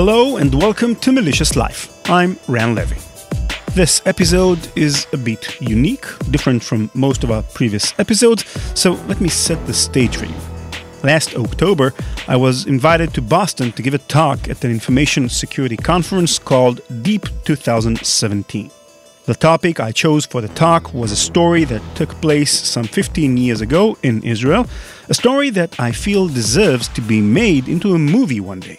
Hello and welcome to Malicious Life. I'm Ran Levi. This episode is a bit unique, different from most of our previous episodes, so let me set the stage for you. Last October, I was invited to Boston to give a talk at an information security conference called Deep 2017. The topic I chose for the talk was a story that took place some 15 years ago in Israel, a story that I feel deserves to be made into a movie one day.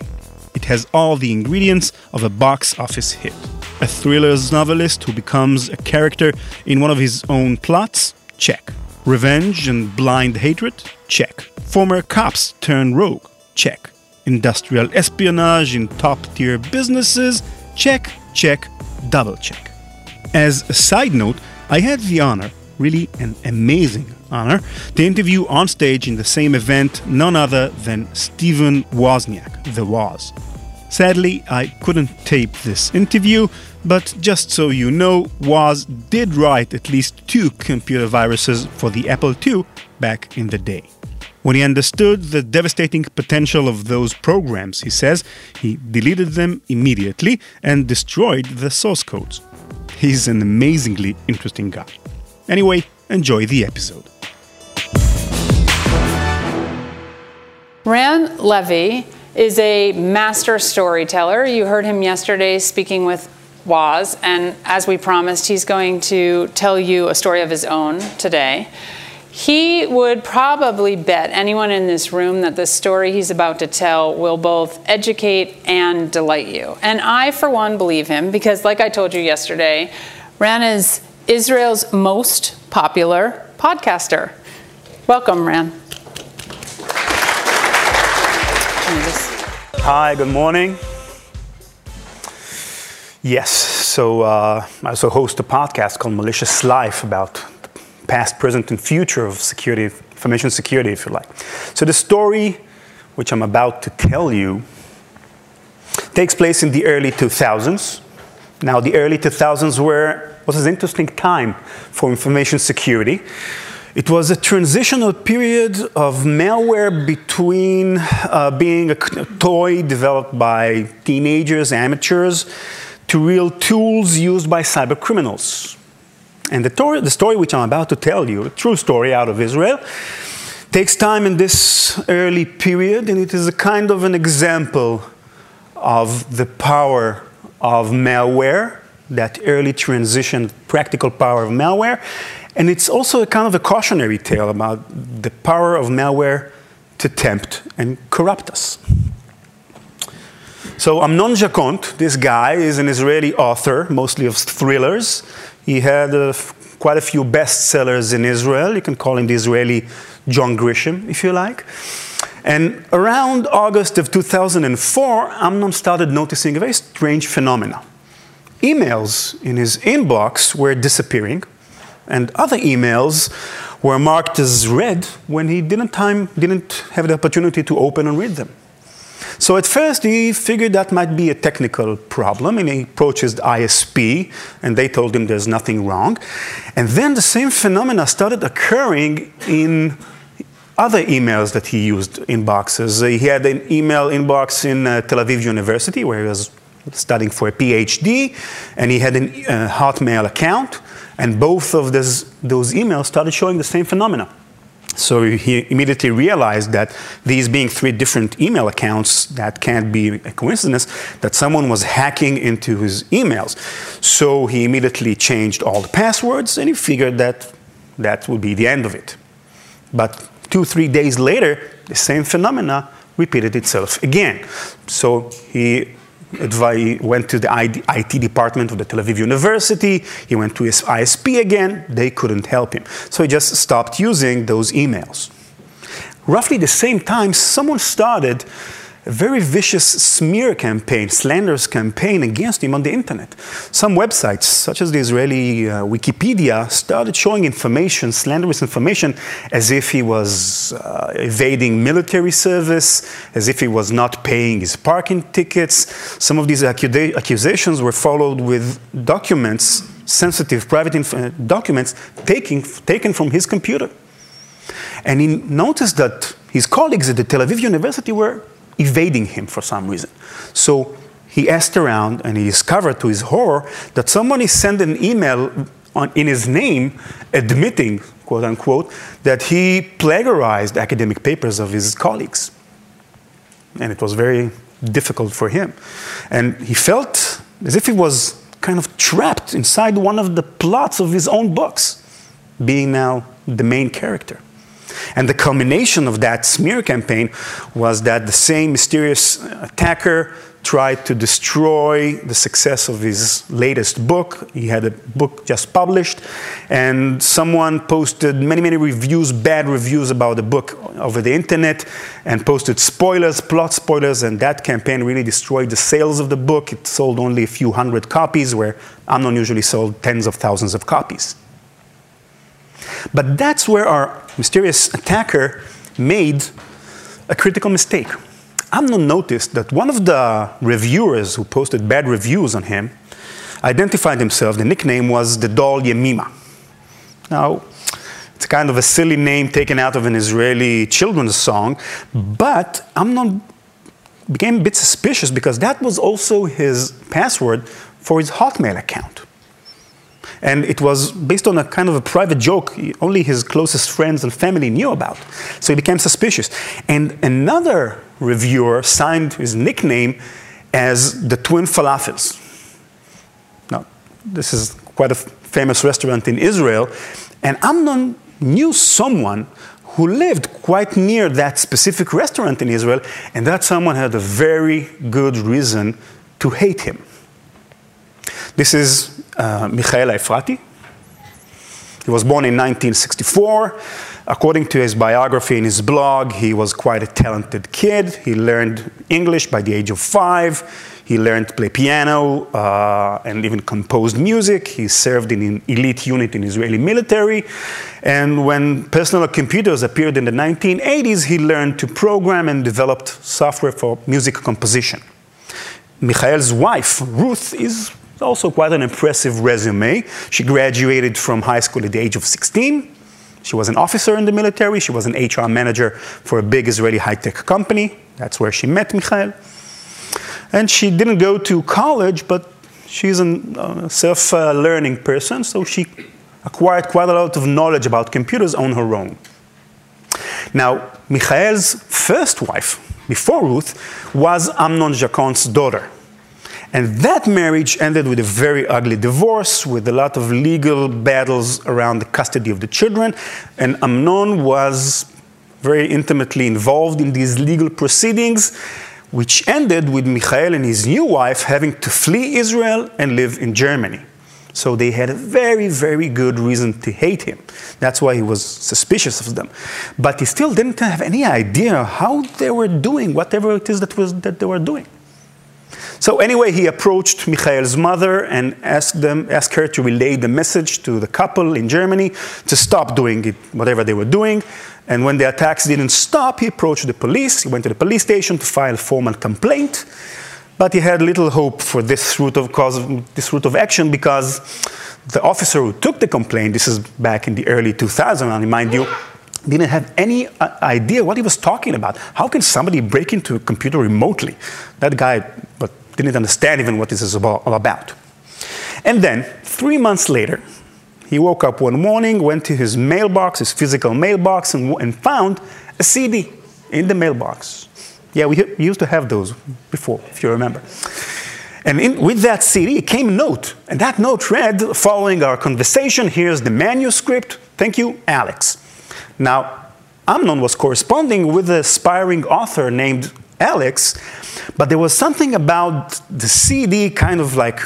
Has all the ingredients of a box office hit. A thriller's novelist who becomes a character in one of his own plots? Check. Revenge and blind hatred? Check. Former cops turn rogue? Check. Industrial espionage in top tier businesses? Check, check, double check. As a side note, I had the honor, really an amazing honor, to interview on stage in the same event none other than Stephen Wozniak, the Woz. Sadly, I couldn't tape this interview, but just so you know, Woz did write at least two computer viruses for the Apple II back in the day. When he understood the devastating potential of those programs, he says, he deleted them immediately and destroyed the source codes. He's an amazingly interesting guy. Anyway, enjoy the episode. Ran Levi is a master storyteller. You heard him yesterday speaking with Woz, and as we promised, he's going to tell you a story of his own today. He would probably bet anyone in this room that the story he's about to tell will both educate and delight you. And I, for one, believe him because, like I told you yesterday, Ran is Israel's most popular podcaster. Welcome, Ran. Hi, good morning. Yes, so uh, I also host a podcast called Malicious Life about the past, present, and future of security, information security, if you like. So the story which I'm about to tell you takes place in the early 2000s. Now, the early 2000s were, was an interesting time for information security. It was a transitional period of malware between uh, being a toy developed by teenagers, amateurs, to real tools used by cyber criminals. And the, tor- the story which I'm about to tell you, a true story out of Israel, takes time in this early period, and it is a kind of an example of the power of malware, that early transition, practical power of malware. And it's also a kind of a cautionary tale about the power of malware to tempt and corrupt us. So Amnon Jackont, this guy, is an Israeli author, mostly of thrillers. He had uh, quite a few bestsellers in Israel. You can call him the Israeli John Grisham, if you like. And around August of 2004, Amnon started noticing a very strange phenomenon. Emails in his inbox were disappearing, and other emails were marked as read when he didn't, time, didn't have the opportunity to open and read them. So at first he figured that might be a technical problem and he approached his ISP and they told him there's nothing wrong. And then the same phenomena started occurring in other emails that he used inboxes. He had an email inbox in uh, Tel Aviv University where he was studying for a PhD and he had a uh, Hotmail account and both of those, those emails started showing the same phenomena. So he immediately realized that these being three different email accounts, that can't be a coincidence, that someone was hacking into his emails. So he immediately changed all the passwords and he figured that that would be the end of it. But two, three days later, the same phenomena repeated itself again. So he went to the IT department of the Tel Aviv University. He went to his ISP again. They couldn't help him. So he just stopped using those emails. Roughly the same time, someone started a very vicious smear campaign, slanderous campaign against him on the internet. Some websites, such as the Israeli uh, Wikipedia, started showing information, slanderous information, as if he was uh, evading military service, as if he was not paying his parking tickets. Some of these accusa- accusations were followed with documents, sensitive private uh, documents, taking, taken from his computer. And he noticed that his colleagues at the Tel Aviv University were evading him for some reason. So he asked around and he discovered to his horror that somebody sent an email on, in his name admitting, quote unquote, that he plagiarized academic papers of his colleagues. And it was very difficult for him. And he felt as if he was kind of trapped inside one of the plots of his own books, being now the main character. And the culmination of that smear campaign was that the same mysterious attacker tried to destroy the success of his latest book. He had a book just published, and someone posted many, many reviews, bad reviews about the book over the internet, and posted spoilers, plot spoilers, and that campaign really destroyed the sales of the book. It sold only a few hundred copies, where Amnon usually sold tens of thousands of copies. But that's where our mysterious attacker made a critical mistake. Amnon noticed that one of the reviewers who posted bad reviews on him identified himself, the nickname was the doll Yemima. Now, it's kind of a silly name taken out of an Israeli children's song, but Amnon became a bit suspicious because that was also his password for his Hotmail account. And it was based on a kind of a private joke only his closest friends and family knew about. So he became suspicious. And another reviewer signed his nickname as the Twin Falafels. Now, this is quite a famous restaurant in Israel. And Amnon knew someone who lived quite near that specific restaurant in Israel, and that someone had a very good reason to hate him. This is uh, Michael Efrati. He was born in 1964. According to his biography in his blog, he was quite a talented kid. He learned English by the age of five. He learned to play piano uh, and even composed music. He served in an elite unit in Israeli military. And when personal computers appeared in the 1980s, he learned to program and developed software for music composition. Michael's wife, Ruth, is also quite an impressive resume. She graduated from high school at the age of 16. She was an officer in the military. She was an HR manager for a big Israeli high tech company. That's where she met Michael. And she didn't go to college, but she's a uh, self learning person, so she acquired quite a lot of knowledge about computers on her own. Now, Michael's first wife, before Ruth, was Amnon Jackont's daughter. And that marriage ended with a very ugly divorce, with a lot of legal battles around the custody of the children. And Amnon was very intimately involved in these legal proceedings, which ended with Michael and his new wife having to flee Israel and live in Germany. So they had a very, very good reason to hate him. That's why he was suspicious of them. But he still didn't have any idea how they were doing whatever it is that, was, that they were doing. So anyway, he approached Michael's mother and asked them, asked her to relay the message to the couple in Germany to stop doing it, whatever they were doing. And when the attacks didn't stop, he approached the police. He went to the police station to file a formal complaint. But he had little hope for this route of cause, this route of action because the officer who took the complaint, this is back in the early 2000s, I remind you, didn't have any uh, idea what he was talking about. How can somebody break into a computer remotely? That guy but didn't understand even what this is all about. And then, three months later, he woke up one morning, went to his mailbox, his physical mailbox, and, and found a CD in the mailbox. Yeah, we used to have those before, if you remember. And in, with that CD came a note, and that note read, following our conversation, here's the manuscript. Thank you, Alex. Now, Amnon was corresponding with an aspiring author named Alex, but there was something about the CD kind of like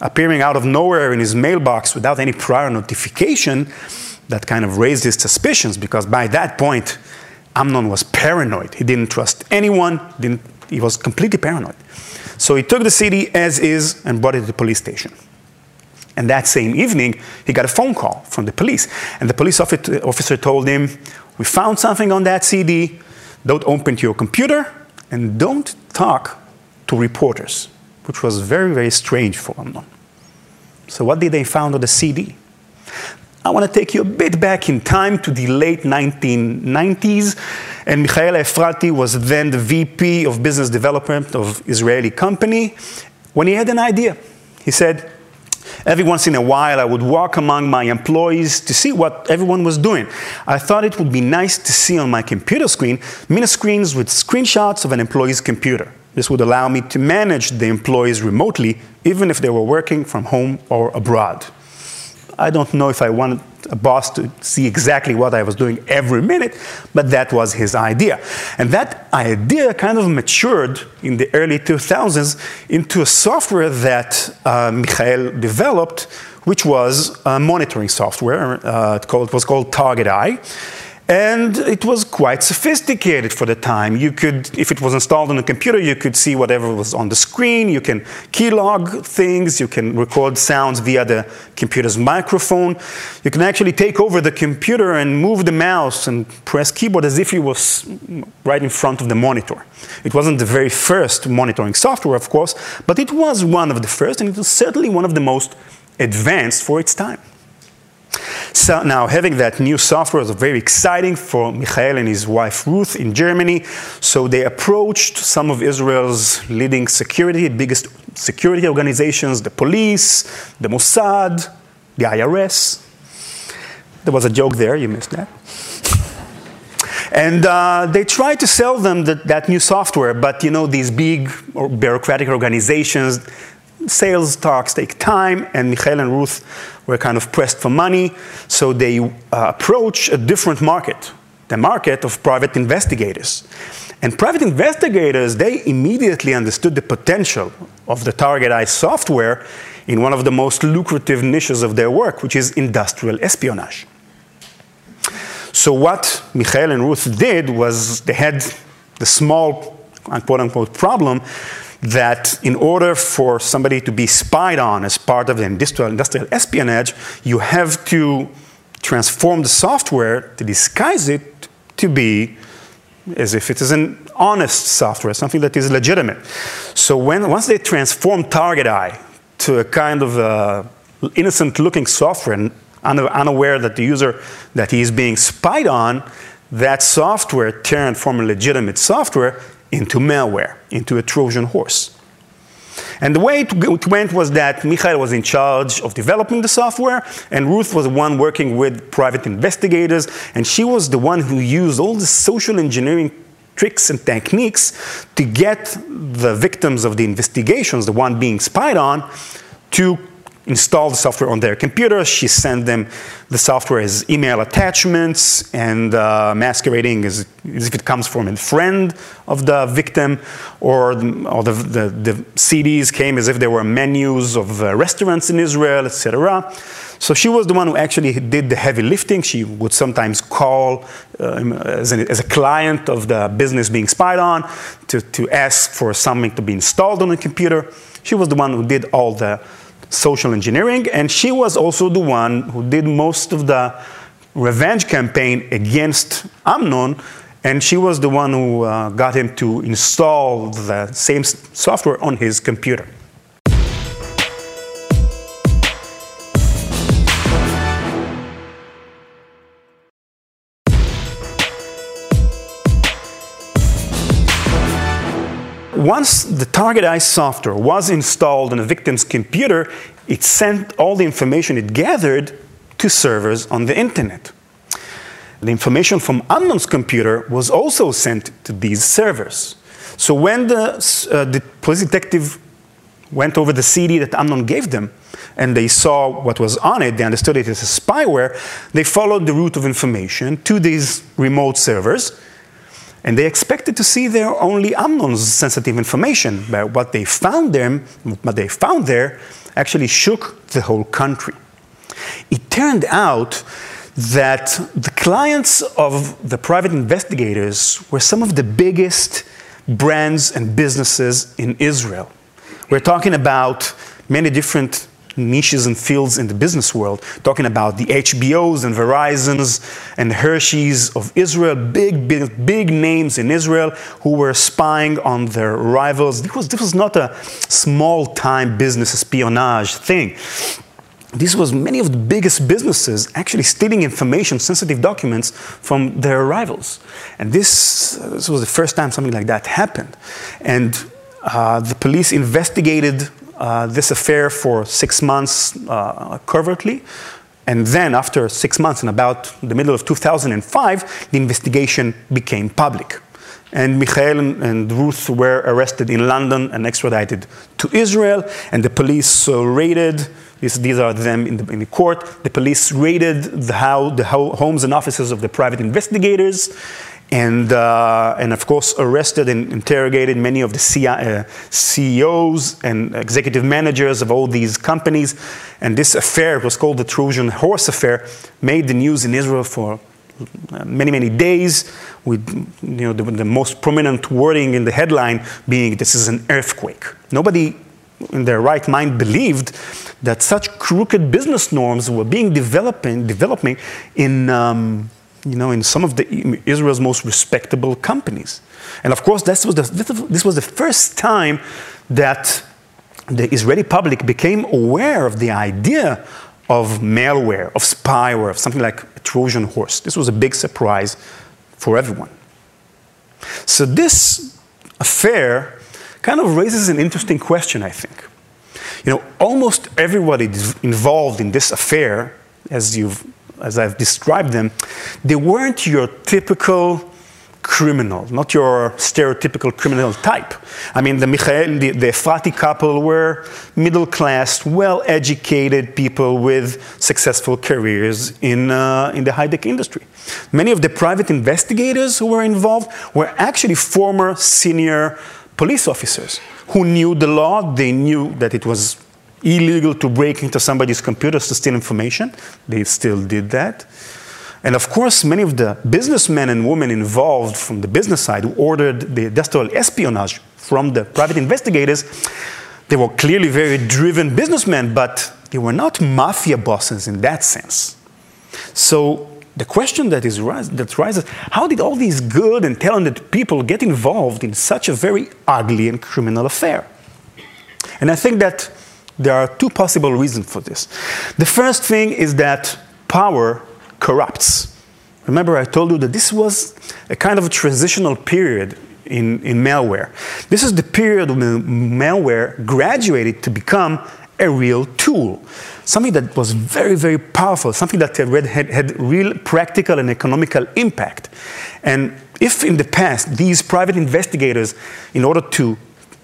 appearing out of nowhere in his mailbox without any prior notification that kind of raised his suspicions because by that point, Amnon was paranoid. He didn't trust anyone, didn't, he was completely paranoid. So he took the CD as is and brought it to the police station. And that same evening, he got a phone call from the police. And the police officer told him, We found something on that CD. Don't open to your computer and don't talk to reporters, which was very, very strange for Amnon. So, what did they find on the CD? I want to take you a bit back in time to the late 1990s. And Michael Efrati was then the VP of Business Development of Israeli company when he had an idea. He said, Every once in a while, I would walk among my employees to see what everyone was doing. I thought it would be nice to see on my computer screen mini screens with screenshots of an employee's computer. This would allow me to manage the employees remotely, even if they were working from home or abroad. I don't know if I wanted a boss to see exactly what I was doing every minute, but that was his idea. And that idea kind of matured in the early 2000s into a software that uh, Michael developed, which was a monitoring software. Uh, it, called, it was called Target Eye. And it was quite sophisticated for the time. You could, if it was installed on a computer, you could see whatever was on the screen. You can keylog things. You can record sounds via the computer's microphone. You can actually take over the computer and move the mouse and press keyboard as if you was right in front of the monitor. It wasn't the very first monitoring software, of course, but it was one of the first, and it was certainly one of the most advanced for its time. So now having that new software was very exciting for Michael and his wife Ruth in Germany. So they approached some of Israel's leading security, biggest security organizations, the police, the Mossad, the IRS. There was a joke there, you missed that. And uh, they tried to sell them the, that new software, but you know, these big bureaucratic organizations, sales talks take time, and Michael and Ruth were kind of pressed for money, so they uh, approach a different market, the market of private investigators. And private investigators, they immediately understood the potential of the Target Eye software in one of the most lucrative niches of their work, which is industrial espionage. So what Michael and Ruth did was they had the small, quote unquote, problem that in order for somebody to be spied on as part of industrial, industrial espionage, you have to transform the software to disguise it to be as if it is an honest software, something that is legitimate. So when, once they transform Target Eye to a kind of uh, innocent-looking software, and unaware that the user that he is being spied on, that software turned from a legitimate software into malware, into a Trojan horse. And the way it went was that Michael was in charge of developing the software, and Ruth was the one working with private investigators, and she was the one who used all the social engineering tricks and techniques to get the victims of the investigations, the one being spied on, to install the software on their computer. She sent them the software as email attachments and uh, masquerading as, as, if it comes from a friend of the victim, or, or the, the, the, CDs came as if they were menus of uh, restaurants in Israel, etc. So she was the one who actually did the heavy lifting. She would sometimes call uh, as, an, as, a client of the business being spied on to, to ask for something to be installed on the computer. She was the one who did all the social engineering, and she was also the one who did most of the revenge campaign against Amnon, and she was the one who uh, got him to install the same software on his computer. Once the Target Eye software was installed on a victim's computer, it sent all the information it gathered to servers on the internet. The information from Amnon's computer was also sent to these servers. So when the, uh, the police detective went over the CD that Amnon gave them, and they saw what was on it, they understood it as a spyware, they followed the route of information to these remote servers, and they expected to see there only Amnon's sensitive information, but what they found there, what they found there actually shook the whole country. It turned out that the clients of the private investigators were some of the biggest brands and businesses in Israel. We're talking about many different niches and fields in the business world, talking about the HBOs and Verizons and Hershey's of Israel, big, big, big names in Israel who were spying on their rivals. This was, this was not a small time business espionage thing. this was many of the biggest businesses actually stealing information, sensitive documents from their rivals. And this, this was the first time something like that happened. And uh, the police investigated uh, this affair for six months uh, covertly. And then, after six months, in about the middle of 2005, the investigation became public. And Michael and Ruth were arrested in London and extradited to Israel. And the police raided this, these are them in the, in the, court. The police raided the, how, the homes and offices of the private investigators and, uh, and of course, arrested and interrogated many of the C- uh, CEOs and executive managers of all these companies. And this affair it was called the Trojan Horse Affair, made the news in Israel for uh, many, many days, with you know, the, the most prominent wording in the headline being, This is an earthquake. Nobody in their right mind believed that such crooked business norms were being developing, developing in, um, you know, in some of the, Israel's most respectable companies. And of course, this was, the, this was the first time that the Israeli public became aware of the idea of malware, of spyware, of something like a Trojan horse. This was a big surprise for everyone. So this affair kind of raises an interesting question, I think. You know, almost everybody involved in this affair, as you've as I've described them, they weren't your typical criminal, not your stereotypical criminal type. I mean, the Michael, the, the Efrati couple were middle class, well educated people with successful careers in, uh, in the high tech industry. Many of the private investigators who were involved were actually former senior police officers who knew the law. They knew that it was illegal to break into somebody's computers to steal information. They still did that. And of course, many of the businessmen and women involved from the business side who ordered the industrial espionage from the private investigators, they were clearly very driven businessmen, but they were not mafia bosses in that sense. So the question that, is, that rises how did all these good and talented people get involved in such a very ugly and criminal affair? And I think that there are two possible reasons for this. The first thing is that power corrupts. Remember, I told you that this was a kind of a transitional period in, in malware. This is the period when malware graduated to become a real tool, something that was very, very powerful, something that had, had, had real practical and economical impact. And if in the past these private investigators, in order to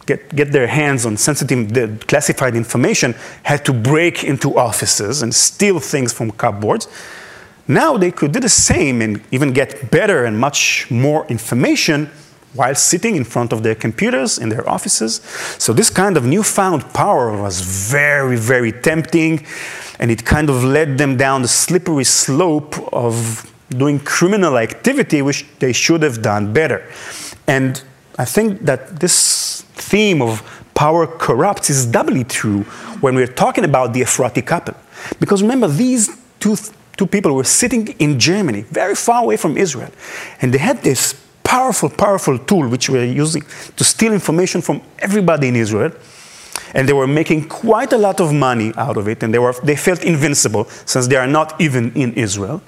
get, get their hands on sensitive classified information, had to break into offices and steal things from cupboards, now they could do the same and even get better and much more information while sitting in front of their computers in their offices. So, this kind of newfound power was very, very tempting, and it kind of led them down the slippery slope of doing criminal activity, which they should have done better. And I think that this theme of power corrupts is doubly true when we're talking about the Efrati couple. Because remember, these two, two people were sitting in Germany, very far away from Israel, and they had this powerful, powerful tool which we are using to steal information from everybody in Israel. And they were making quite a lot of money out of it, and they, were, they felt invincible since they are not even in Israel.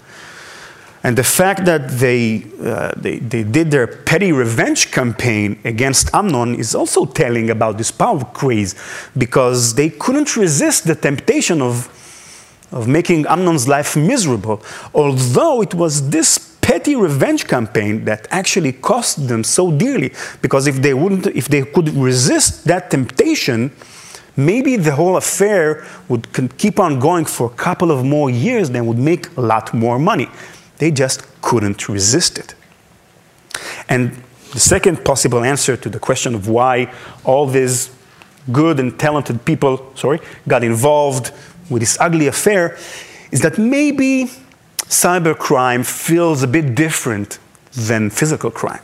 And the fact that they, uh, they, they, did their petty revenge campaign against Amnon is also telling about this power craze because they couldn't resist the temptation of, of making Amnon's life miserable, although it was this petty revenge campaign that actually cost them so dearly. Because if they wouldn't, if they could resist that temptation, maybe the whole affair would keep on going for a couple of more years, and would make a lot more money. They just couldn't resist it. And the second possible answer to the question of why all these good and talented people, sorry, got involved with this ugly affair is that maybe cybercrime feels a bit different than physical crime.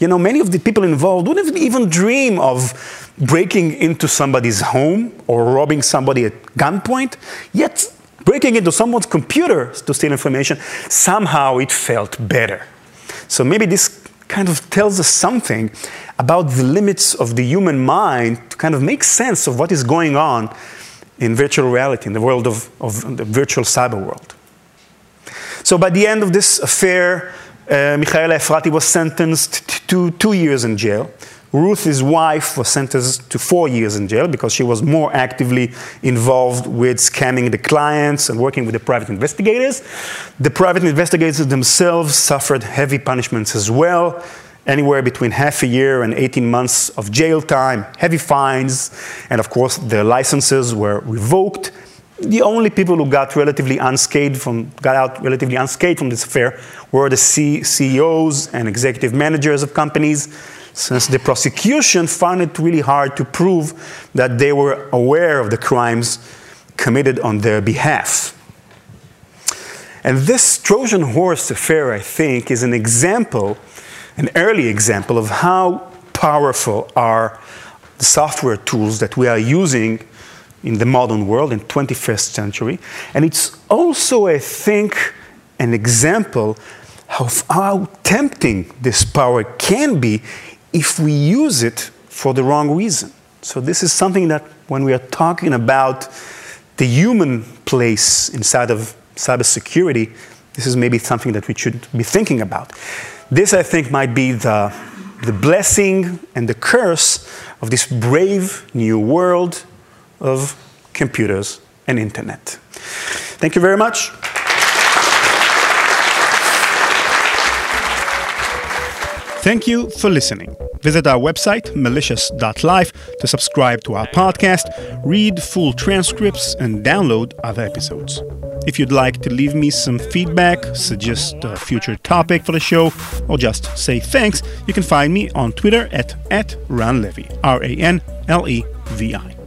You know, many of the people involved wouldn't even dream of breaking into somebody's home or robbing somebody at gunpoint, yet breaking into someone's computer to steal information, somehow it felt better. So maybe this kind of tells us something about the limits of the human mind to kind of make sense of what is going on in virtual reality, in the world of, of the virtual cyber world. So by the end of this affair, uh, Michaela Efrati was sentenced to two years in jail. Ruth, his wife, was sentenced to four years in jail because she was more actively involved with scamming the clients and working with the private investigators. The private investigators themselves suffered heavy punishments as well anywhere between half a year and 18 months of jail time, heavy fines, and of course their licenses were revoked. The only people who got relatively unscathed from got out relatively unscathed from this affair were the C- CEOs and executive managers of companies, since the prosecution found it really hard to prove that they were aware of the crimes committed on their behalf. And this Trojan horse affair, I think, is an example an early example of how powerful are the software tools that we are using in the modern world in 21st century. And it's also, I think, an example of how tempting this power can be if we use it for the wrong reason. So this is something that when we are talking about the human place inside of cybersecurity, this is maybe something that we should be thinking about. This, I think, might be the, the blessing and the curse of this brave new world of computers and internet. Thank you very much. Thank you for listening. Visit our website, malicious.life, to subscribe to our podcast, read full transcripts, and download other episodes. If you'd like to leave me some feedback, suggest a future topic for the show, or just say thanks, you can find me on Twitter at, at ranlevi, R A N L E V I.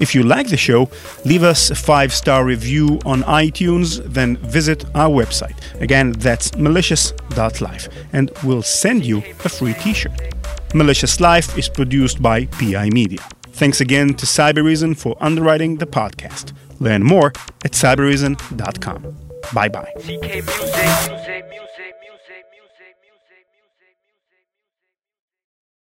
If you like the show, leave us a five star review on iTunes, then visit our website. Again, that's malicious.life, and we'll send you a free t shirt. Malicious Life is produced by PI Media. Thanks again to Cybereason for underwriting the podcast. Learn more at cybereason.com. Bye bye.